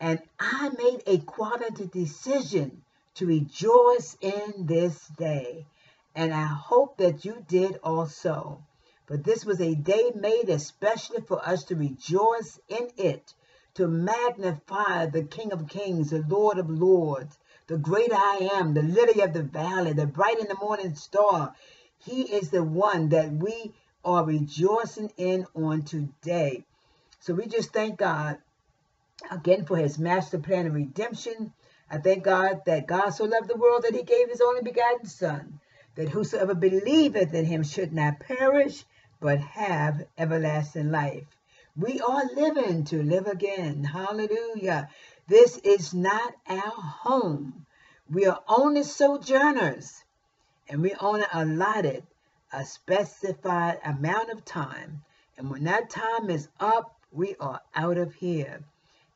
And I made a quality decision to rejoice in this day. And I hope that you did also. But this was a day made especially for us to rejoice in it, to magnify the King of Kings, the Lord of Lords, the great I am, the lily of the valley, the bright and the morning star. He is the one that we are rejoicing in on today. So we just thank God again for his master plan of redemption. I thank God that God so loved the world that he gave his only begotten Son, that whosoever believeth in him should not perish, but have everlasting life. We are living to live again. Hallelujah. This is not our home. We are only sojourners, and we only allotted a specified amount of time. And when that time is up, we are out of here.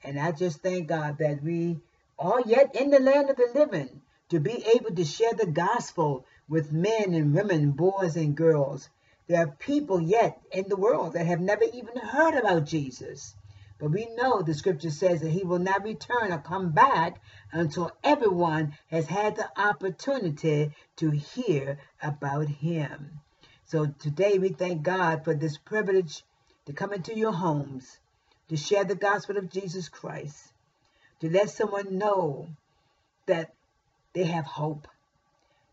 And I just thank God that we are yet in the land of the living to be able to share the gospel with men and women, boys and girls. There are people yet in the world that have never even heard about Jesus. But we know the scripture says that he will not return or come back until everyone has had the opportunity to hear about him. So today we thank God for this privilege to come into your homes, to share the gospel of Jesus Christ, to let someone know that they have hope.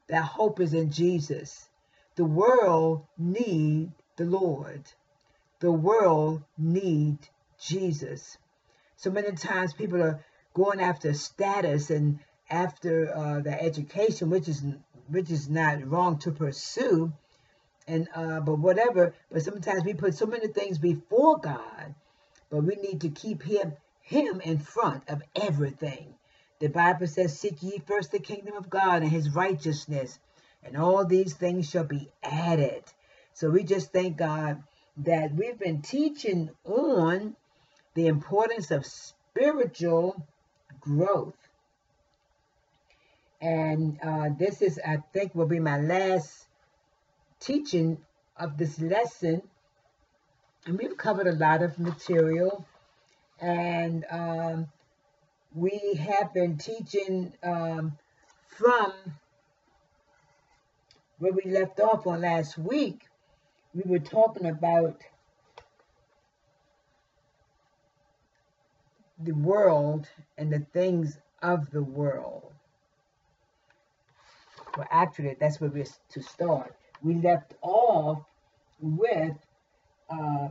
That hope is in Jesus. The world need the Lord. The world need Jesus. So many times people are going after status and after uh, their education, which is which is not wrong to pursue and uh, but whatever. But sometimes we put so many things before God, but we need to keep Him Him in front of everything. The Bible says, "Seek ye first the kingdom of God and His righteousness, and all these things shall be added." So we just thank God that we've been teaching on the importance of spiritual growth. And uh, this is, I think, will be my last teaching of this lesson. And we've covered a lot of material. And um, we have been teaching um, from where we left off on last week. We were talking about the world and the things of the world. Well, actually, that's where we're to start we left off with uh,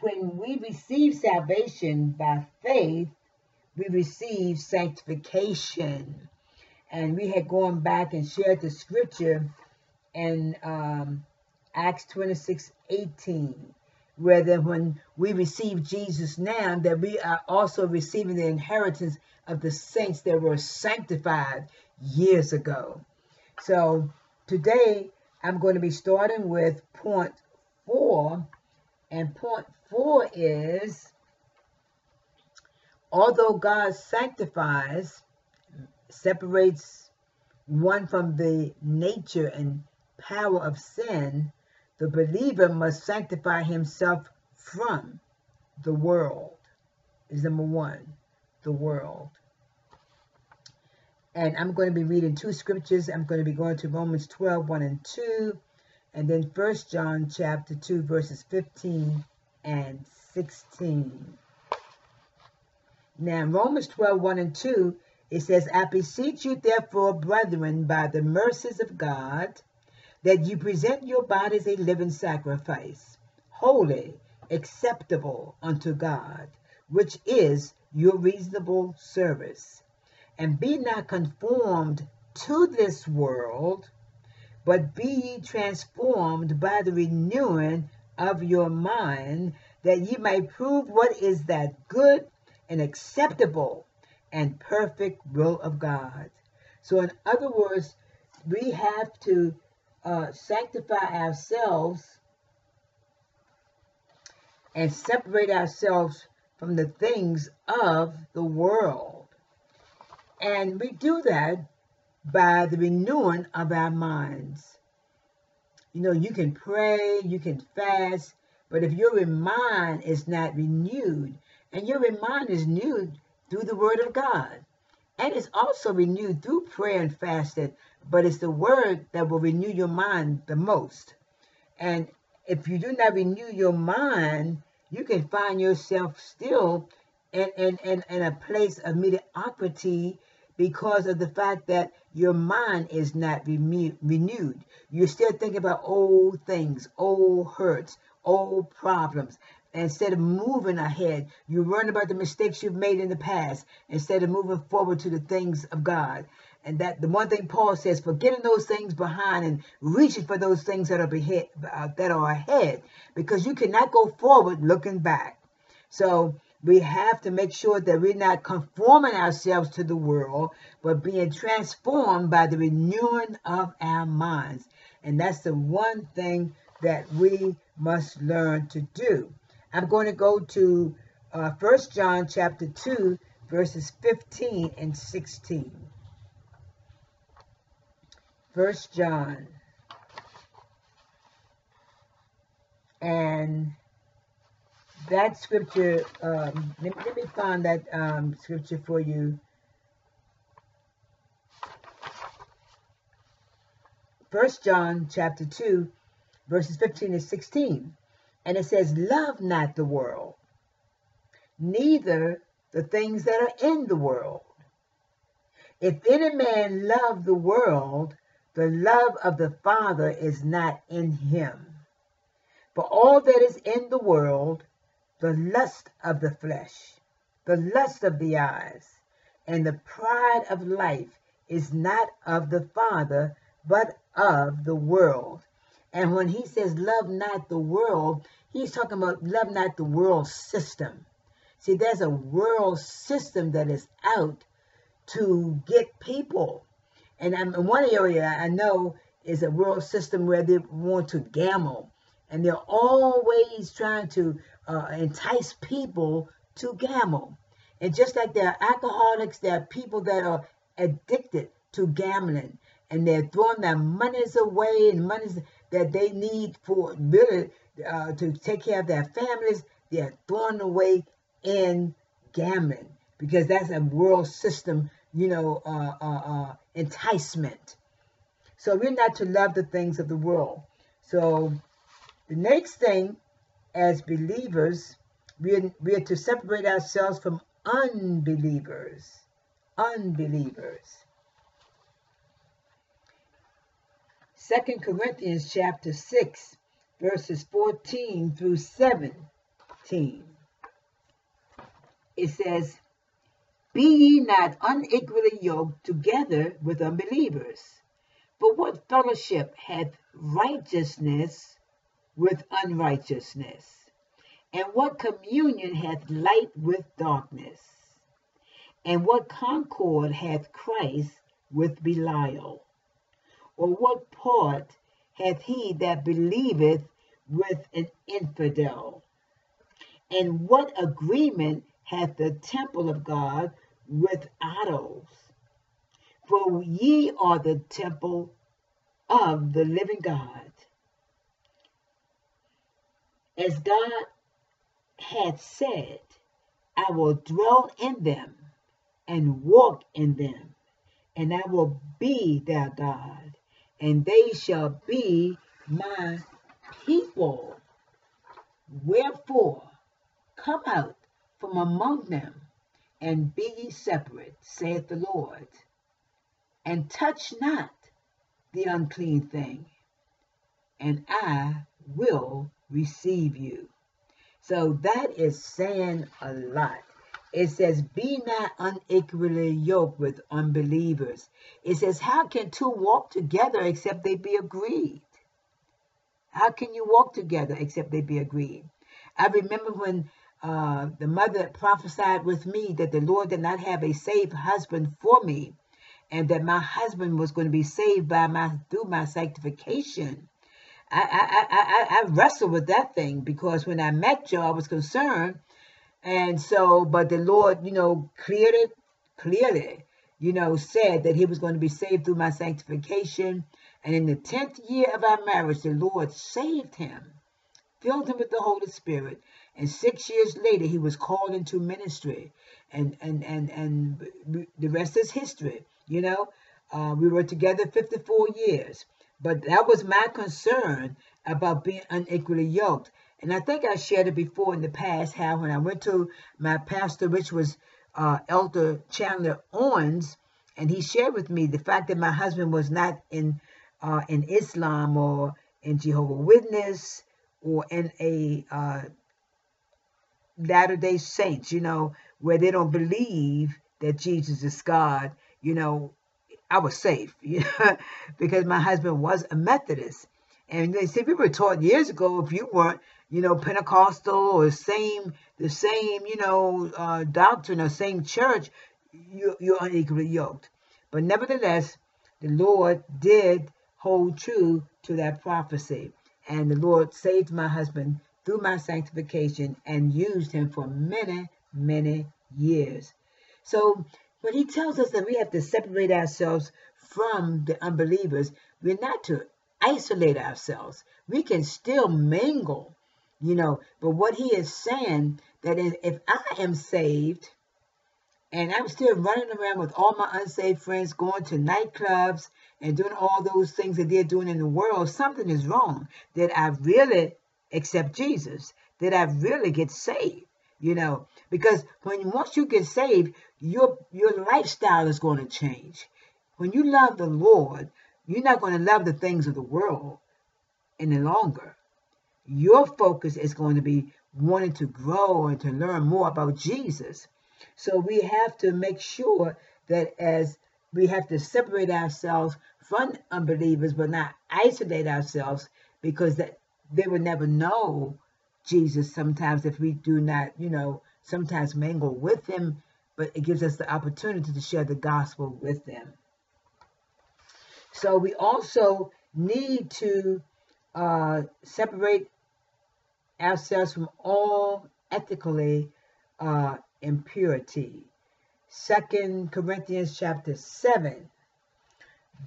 when we receive salvation by faith, we receive sanctification. And we had gone back and shared the scripture in um, Acts 26 18, where that when we receive Jesus now, that we are also receiving the inheritance of the saints that were sanctified years ago. So today I'm going to be starting with point four. And point four is although God sanctifies, separates one from the nature and power of sin, the believer must sanctify himself from the world. Is number one, the world. And I'm going to be reading two scriptures. I'm going to be going to Romans 12, 1 and 2, and then First John chapter 2, verses 15 and 16. Now, in Romans 12, 1 and 2, it says, I beseech you, therefore, brethren, by the mercies of God, that you present your bodies a living sacrifice, holy, acceptable unto God, which is your reasonable service and be not conformed to this world, but be ye transformed by the renewing of your mind, that ye might prove what is that good and acceptable and perfect will of God. So, in other words, we have to uh, sanctify ourselves and separate ourselves from the things of the world. And we do that by the renewing of our minds. You know, you can pray, you can fast, but if your mind is not renewed, and your mind is renewed through the Word of God, and it's also renewed through prayer and fasting, but it's the Word that will renew your mind the most. And if you do not renew your mind, you can find yourself still in, in, in, in a place of mediocrity because of the fact that your mind is not renewed. You're still thinking about old things, old hurts, old problems. Instead of moving ahead, you learn about the mistakes you've made in the past instead of moving forward to the things of God. And that the one thing Paul says, forgetting those things behind and reaching for those things that are ahead, uh, that are ahead, because you cannot go forward looking back. So we have to make sure that we're not conforming ourselves to the world, but being transformed by the renewing of our minds. And that's the one thing that we must learn to do. I'm going to go to uh, 1 John chapter 2, verses 15 and 16. 1 John. And that scripture, um, let, me, let, me, find that um, scripture for you. First John chapter 2, verses 15 and 16. And it says, Love not the world, neither the things that are in the world. If any man love the world, the love of the Father is not in him. For all that is in the world, the lust of the flesh, the lust of the eyes, and the pride of life is not of the Father, but of the world. And when he says, Love not the world, He's talking about love not the world system. See, there's a world system that is out to get people. And I'm, one area I know is a world system where they want to gamble. And they're always trying to uh, entice people to gamble. And just like there are alcoholics, there are people that are addicted to gambling. And they're throwing their monies away and monies that they need for really uh, to take care of their families, they're thrown away in gambling because that's a world system, you know, uh, uh, uh, enticement. So we're not to love the things of the world. So the next thing, as believers, we're, we're to separate ourselves from unbelievers. Unbelievers. Second Corinthians chapter 6 verses 14 through 17. It says, Be ye not unequally yoked together with unbelievers. For what fellowship hath righteousness with unrighteousness? And what communion hath light with darkness? And what concord hath Christ with Belial? Or what part hath he that believeth with an infidel? And what agreement hath the temple of God with idols? For ye are the temple of the living God. As God hath said, I will dwell in them and walk in them, and I will be their God, and they shall be my people. Wherefore, come out from among them, and be ye separate, saith the Lord, and touch not the unclean thing, and I will receive you. So that is saying a lot. It says, Be not unequally yoked with unbelievers. It says, How can two walk together except they be agreed? How can you walk together except they be agreed? I remember when uh, the mother prophesied with me that the Lord did not have a saved husband for me, and that my husband was going to be saved by my through my sanctification. I I I, I, I wrestled with that thing because when I met Joe, I was concerned, and so but the Lord, you know, cleared it clearly, you know, said that he was going to be saved through my sanctification. And in the tenth year of our marriage, the Lord saved him, filled him with the Holy Spirit, and six years later, he was called into ministry, and and and and the rest is history. You know, uh, we were together 54 years, but that was my concern about being unequally yoked. And I think I shared it before in the past how when I went to my pastor, which was uh, Elder Chandler Owens, and he shared with me the fact that my husband was not in uh, in Islam or in Jehovah Witness or in a uh, Latter day Saints, you know, where they don't believe that Jesus is God, you know, I was safe, you know, because my husband was a Methodist. And they say we were taught years ago if you weren't, you know, Pentecostal or same the same, you know, uh, doctrine or same church, you, you're unequally yoked. But nevertheless, the Lord did hold true to that prophecy. And the Lord saved my husband through my sanctification and used him for many, many years. So when he tells us that we have to separate ourselves from the unbelievers, we're not to isolate ourselves. We can still mingle, you know, but what he is saying that if I am saved and I'm still running around with all my unsaved friends, going to nightclubs and doing all those things that they're doing in the world, something is wrong. That I really accept Jesus, that I really get saved. You know, because when once you get saved, your your lifestyle is going to change. When you love the Lord, you're not going to love the things of the world any longer. Your focus is going to be wanting to grow and to learn more about Jesus. So we have to make sure that as we have to separate ourselves from unbelievers, but not isolate ourselves because that they will never know Jesus sometimes if we do not, you know, sometimes mingle with him, but it gives us the opportunity to share the gospel with them. So we also need to uh, separate ourselves from all ethically uh, impurity. Second Corinthians chapter 7,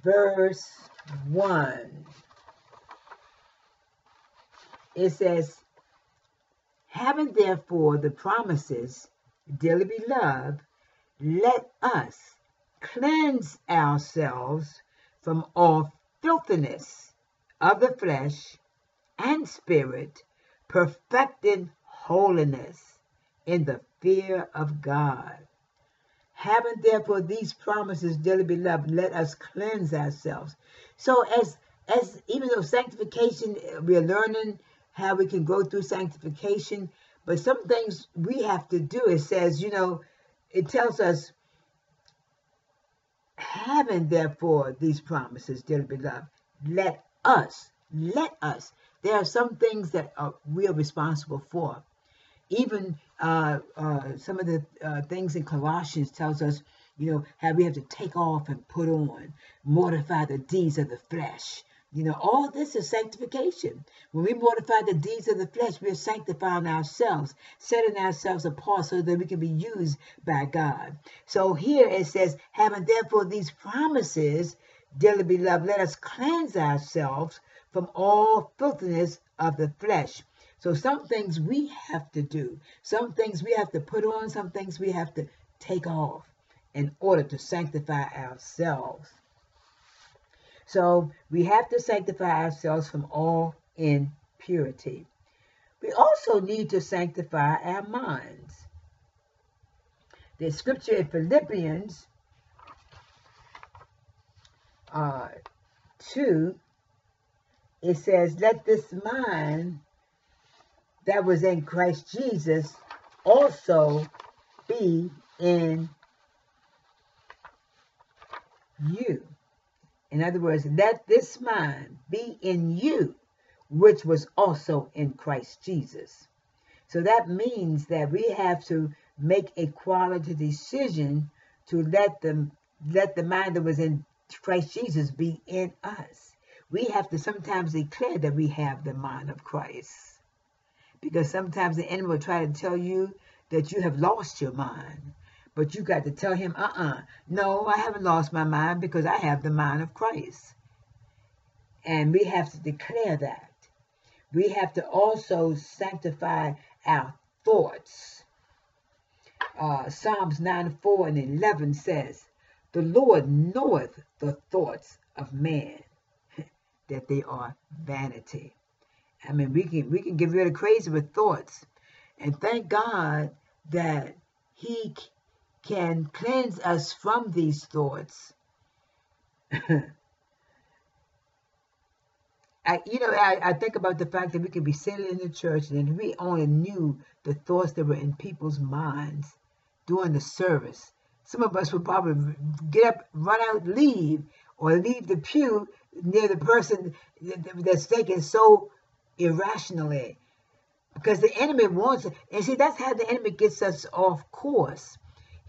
verse 1 it says, Having therefore the promises, dearly beloved, let us cleanse ourselves from all filthiness of the flesh and spirit, perfecting holiness in the fear of God. Having therefore these promises, dearly beloved, let us cleanse ourselves. So as as even though sanctification, we're learning how we can go through sanctification. But some things we have to do, it says, you know, it tells us, having therefore these promises, dear beloved, let us, let us. There are some things that are, we are responsible for. Even uh, uh, some of the uh, things in Colossians tells us, you know, how we have to take off and put on, mortify the deeds of the flesh. You know, all this is sanctification. When we mortify the deeds of the flesh, we're sanctifying ourselves, setting ourselves apart so that we can be used by God. So here it says, having therefore these promises, dearly beloved, let us cleanse ourselves from all filthiness of the flesh. So some things we have to do, some things we have to put on, some things we have to take off in order to sanctify ourselves. So we have to sanctify ourselves from all impurity. We also need to sanctify our minds. The scripture in Philippians uh, 2, it says, Let this mind that was in Christ Jesus also be in you. In other words, let this mind be in you, which was also in Christ Jesus. So that means that we have to make a quality decision to let them let the mind that was in Christ Jesus be in us. We have to sometimes declare that we have the mind of Christ. Because sometimes the enemy will try to tell you that you have lost your mind. But you got to tell him, uh uh no, I haven't lost my mind because I have the mind of Christ. And we have to declare that. We have to also sanctify our thoughts. Uh, Psalms 9 4 and 11 says, The Lord knoweth the thoughts of man, that they are vanity. I mean, we can we can get really crazy with thoughts, and thank God that He can cleanse us from these thoughts. I, you know, I, I think about the fact that we could be sitting in the church and we only knew the thoughts that were in people's minds during the service. Some of us would probably get up, run out, leave, or leave the pew near the person that's thinking so irrationally. Because the enemy wants it. And see, that's how the enemy gets us off course.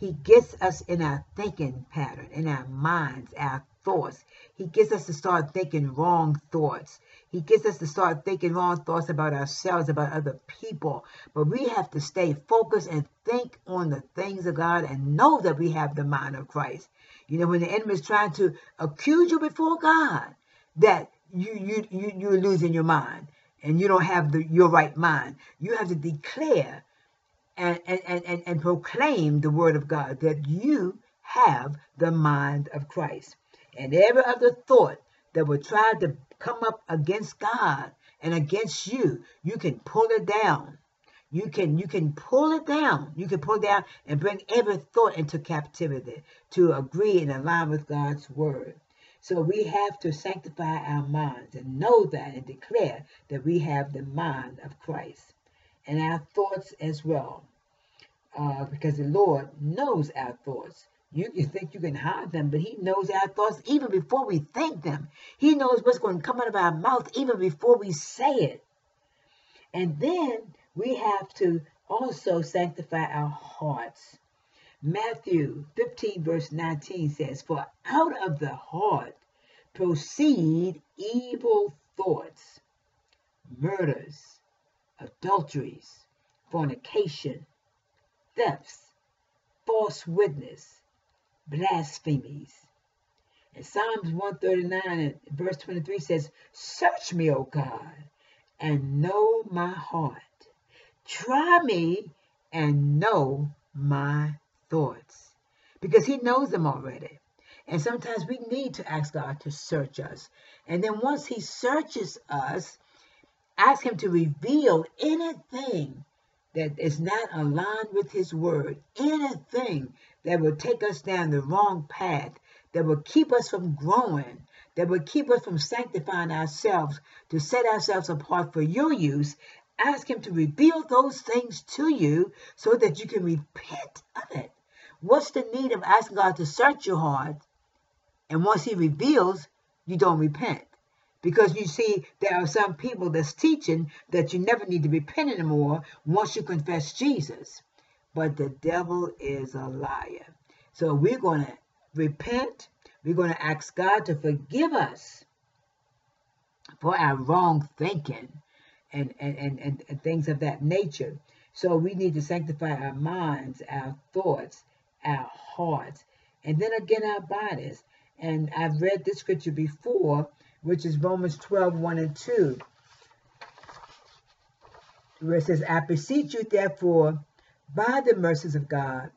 He gets us in our thinking pattern, in our minds, our thoughts. He gets us to start thinking wrong thoughts. He gets us to start thinking wrong thoughts about ourselves, about other people. But we have to stay focused and think on the things of God and know that we have the mind of Christ. You know, when the enemy is trying to accuse you before God, that you you you you're losing your mind and you don't have the your right mind. You have to declare and and, and, and proclaim the word of God that you have the mind of Christ and every other thought that will try to come up against God and against you, you can pull it down. You can you can pull it down. You can pull it down and bring every thought into captivity to agree and align with God's word. So we have to sanctify our minds and know that and declare that we have the mind of Christ and our thoughts as well. Uh, because the Lord knows our thoughts. You think you can hide them, but He knows our thoughts even before we think them. He knows what's going to come out of our mouth even before we say it. And then we have to also sanctify our hearts. Matthew 15, verse 19 says, For out of the heart proceed evil thoughts, murders, adulteries, fornication, thefts, false witness blasphemies. And Psalms 139 verse 23 says, Search me, O God, and know my heart. Try me and know my thoughts. Because he knows them already. And sometimes we need to ask God to search us. And then once he searches us, ask him to reveal anything that is not aligned with his word, anything that will take us down the wrong path, that will keep us from growing, that will keep us from sanctifying ourselves to set ourselves apart for your use, ask him to reveal those things to you so that you can repent of it. What's the need of asking God to search your heart? And once he reveals, you don't repent. Because you see, there are some people that's teaching that you never need to repent anymore once you confess Jesus but the devil is a liar. So we're going to repent. We're going to ask God to forgive us for our wrong thinking and, and, and, and, things of that nature. So we need to sanctify our minds, our thoughts, our hearts, and then again our bodies. And I've read this scripture before, which is Romans 12, 1 and 2, where it says, I beseech you, therefore, by the mercies of God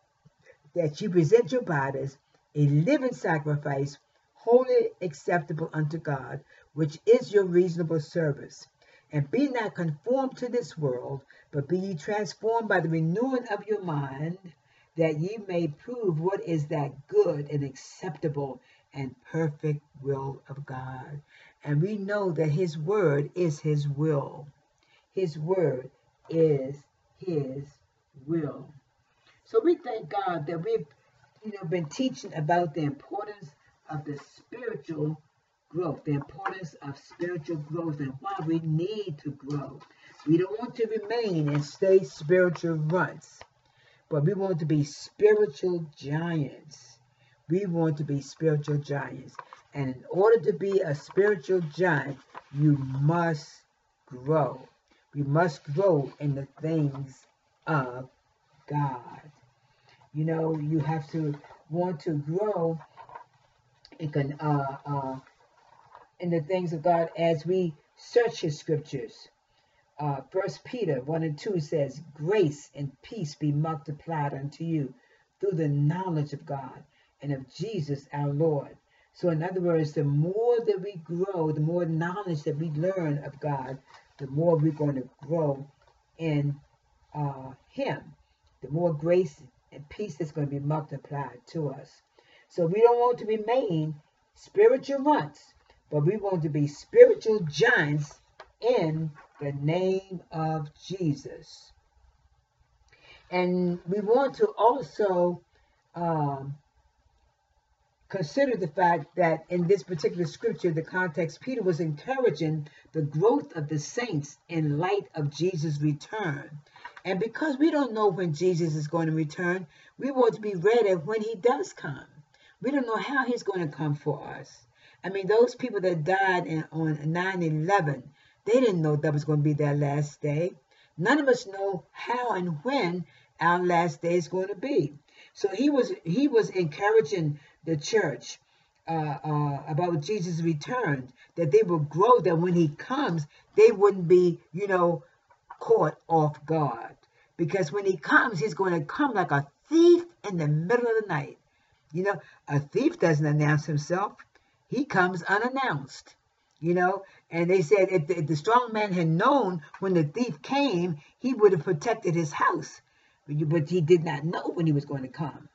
that you present your bodies a living sacrifice, wholly acceptable unto God, which is your reasonable service. And be not conformed to this world, but be ye transformed by the renewing of your mind, that ye may prove what is that good and acceptable and perfect will of God. And we know that His word is His will. His word is His will. So we thank God that we've, you know, been teaching about the importance of the spiritual growth, the importance of spiritual growth, and why we need to grow. We don't want to remain and stay spiritual runts, but we want to be spiritual giants. We want to be spiritual giants. And in order to be a spiritual giant, you must grow. We must grow in the things of God. You know, you have to want to grow in, uh, uh, in the things of God as we search His scriptures. Uh, First Peter 1 and 2 says, Grace and peace be multiplied unto you through the knowledge of God and of Jesus our Lord. So, in other words, the more that we grow, the more knowledge that we learn of God, the more we're going to grow in uh, Him. The more grace and peace that's going to be multiplied to us. So, we don't want to remain spiritual runts, but we want to be spiritual giants in the name of Jesus. And we want to also um, consider the fact that in this particular scripture, the context, Peter was encouraging the growth of the saints in light of Jesus' return. And because we don't know when Jesus is going to return, we want to be ready when he does come. We don't know how he's going to come for us. I mean, those people that died in, on 9 11, they didn't know that was going to be their last day. None of us know how and when our last day is going to be. So he was he was encouraging the church uh, uh, about Jesus' return, that they will grow, that when he comes, they wouldn't be, you know, caught off guard. Because when he comes, he's going to come like a thief in the middle of the night. You know, a thief doesn't announce himself. He comes unannounced you know. And they said if the, if the, strong man had known when the thief came, he would have protected his house. But he did not know when he was going to come.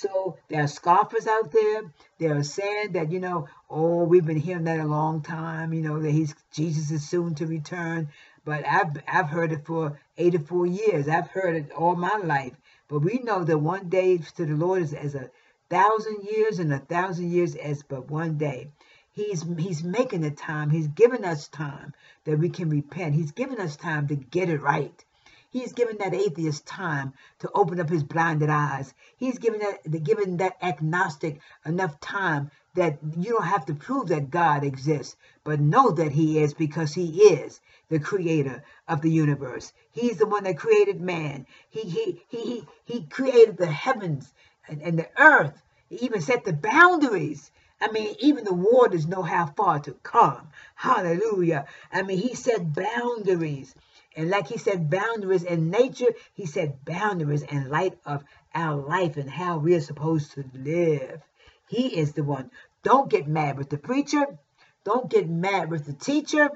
So there are scoffers out there. They are saying that, you know, oh, we've been hearing that a long time, you know, that he's Jesus is soon to return. But I've I've heard it for 84 years. I've heard it all my life. But we know that one day to the Lord is as a thousand years and a thousand years as but one day. He's he's making the time. He's given us time that we can repent. He's given us time to get it right. He's given that atheist time to open up his blinded eyes. He's given that given that agnostic enough time that you don't have to prove that God exists, but know that he is because he is the creator of the universe. He's the one that created man. He he he he, he created the heavens and, and the earth. He even set the boundaries I mean, even the waters know how far to come. Hallelujah. I mean, he set boundaries. And like he said, boundaries in nature, he said boundaries in light of our life and how we're supposed to live. He is the one. Don't get mad with the preacher. Don't get mad with the teacher.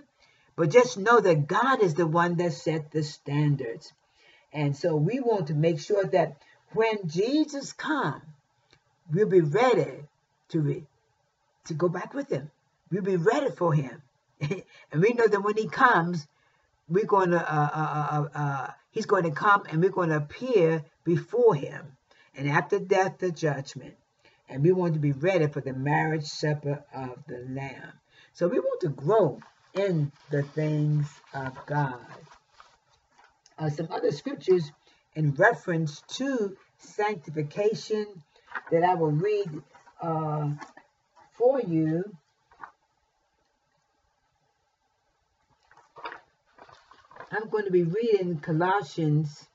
But just know that God is the one that set the standards. And so we want to make sure that when Jesus comes, we'll be ready to be to go back with him. We'll be ready for him. and we know that when he comes, we're going to, uh, uh, uh, uh, he's going to come and we're going to appear before him. And after death, the judgment. And we want to be ready for the marriage supper of the Lamb. So we want to grow in the things of God. Uh, some other scriptures in reference to sanctification that I will read uh, for you I'm going to be reading Colossians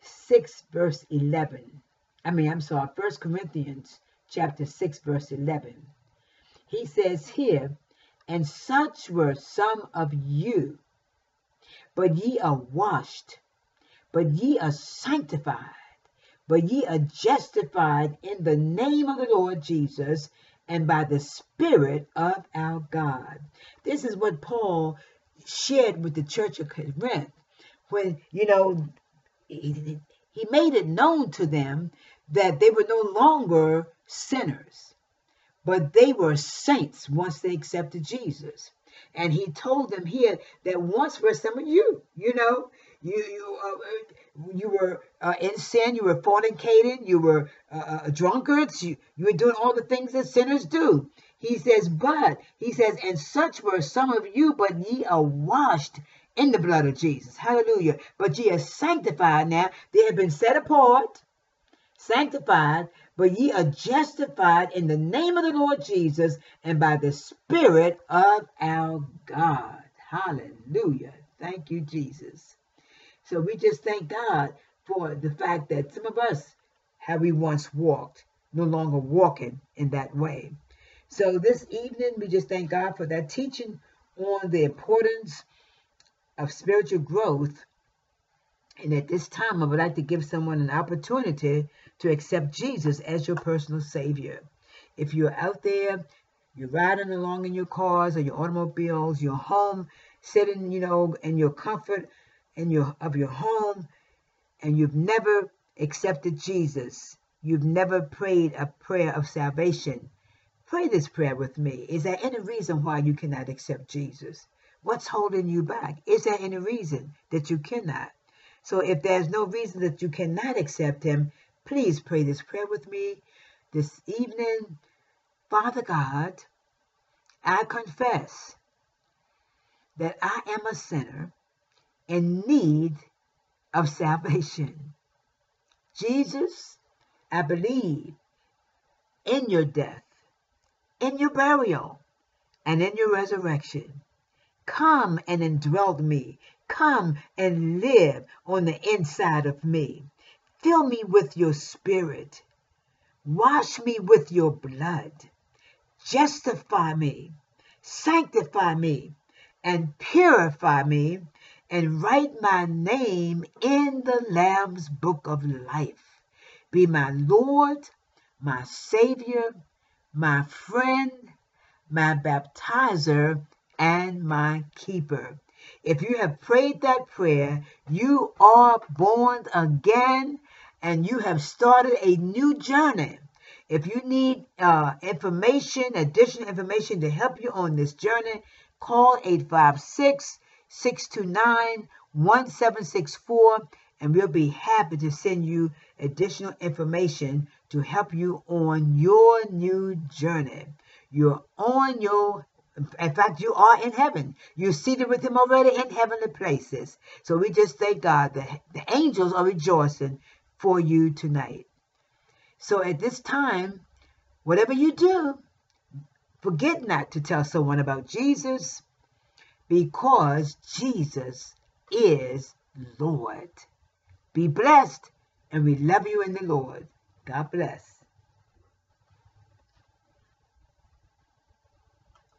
6 verse 11. I mean, I'm sorry, 1 Corinthians chapter 6 verse 11. He says here, and such were some of you, but ye are washed, but ye are sanctified, but ye are justified in the name of the Lord Jesus and by the Spirit of our God. This is what Paul shared with the church of Corinth when, you know, he, he made it known to them that they were no longer sinners, but they were saints once they accepted Jesus. And he told them here that once were some of you, you know, you you uh, you were uh, in sin, you were fornicating, you were uh, uh, drunkards, you you were doing all the things that sinners do. He says, but he says, and such were some of you, but ye are washed in the blood of Jesus. Hallelujah. But ye are sanctified now. They have been set apart, sanctified, but ye are justified in the name of the Lord Jesus and by the Spirit of our God. Hallelujah. Thank you, Jesus. So we just thank God for the fact that some of us, have we once walked, no longer walking in that way. So this evening, we just thank God for that teaching on the importance of spiritual growth. And at this time, I would like to give someone an opportunity to accept Jesus as your personal Savior. If you're out there, you're riding along in your cars or your automobiles, your home, sitting, you know, in your comfort in your of your home, and you've never accepted Jesus, you've never prayed a prayer of salvation. Pray this prayer with me. Is there any reason why you cannot accept Jesus? What's holding you back? Is there any reason that you cannot? So if there's no reason that you cannot accept him, Please pray this prayer with me this evening. Father God, I confess that I am a sinner in need of salvation. Jesus, I believe in your death, in your burial, and in your resurrection. Come and indwell me. Come and live on the inside of me. Fill me with your spirit. Wash me with your blood. Justify me, sanctify me, and purify me, and write my name in the Lamb's book of life. Be my Lord, my Savior, my friend, my baptizer, and my keeper. If you have prayed that prayer, you are born again and you have started a new journey. If you need uh, information, additional information to help you on this journey, call 856 629 1764 and we'll be happy to send you additional information to help you on your new journey. You're on your in fact, you are in heaven. You're seated with him already in heavenly places. So we just thank God that the angels are rejoicing for you tonight. So at this time, whatever you do, forget not to tell someone about Jesus because Jesus is Lord. Be blessed, and we love you in the Lord. God bless.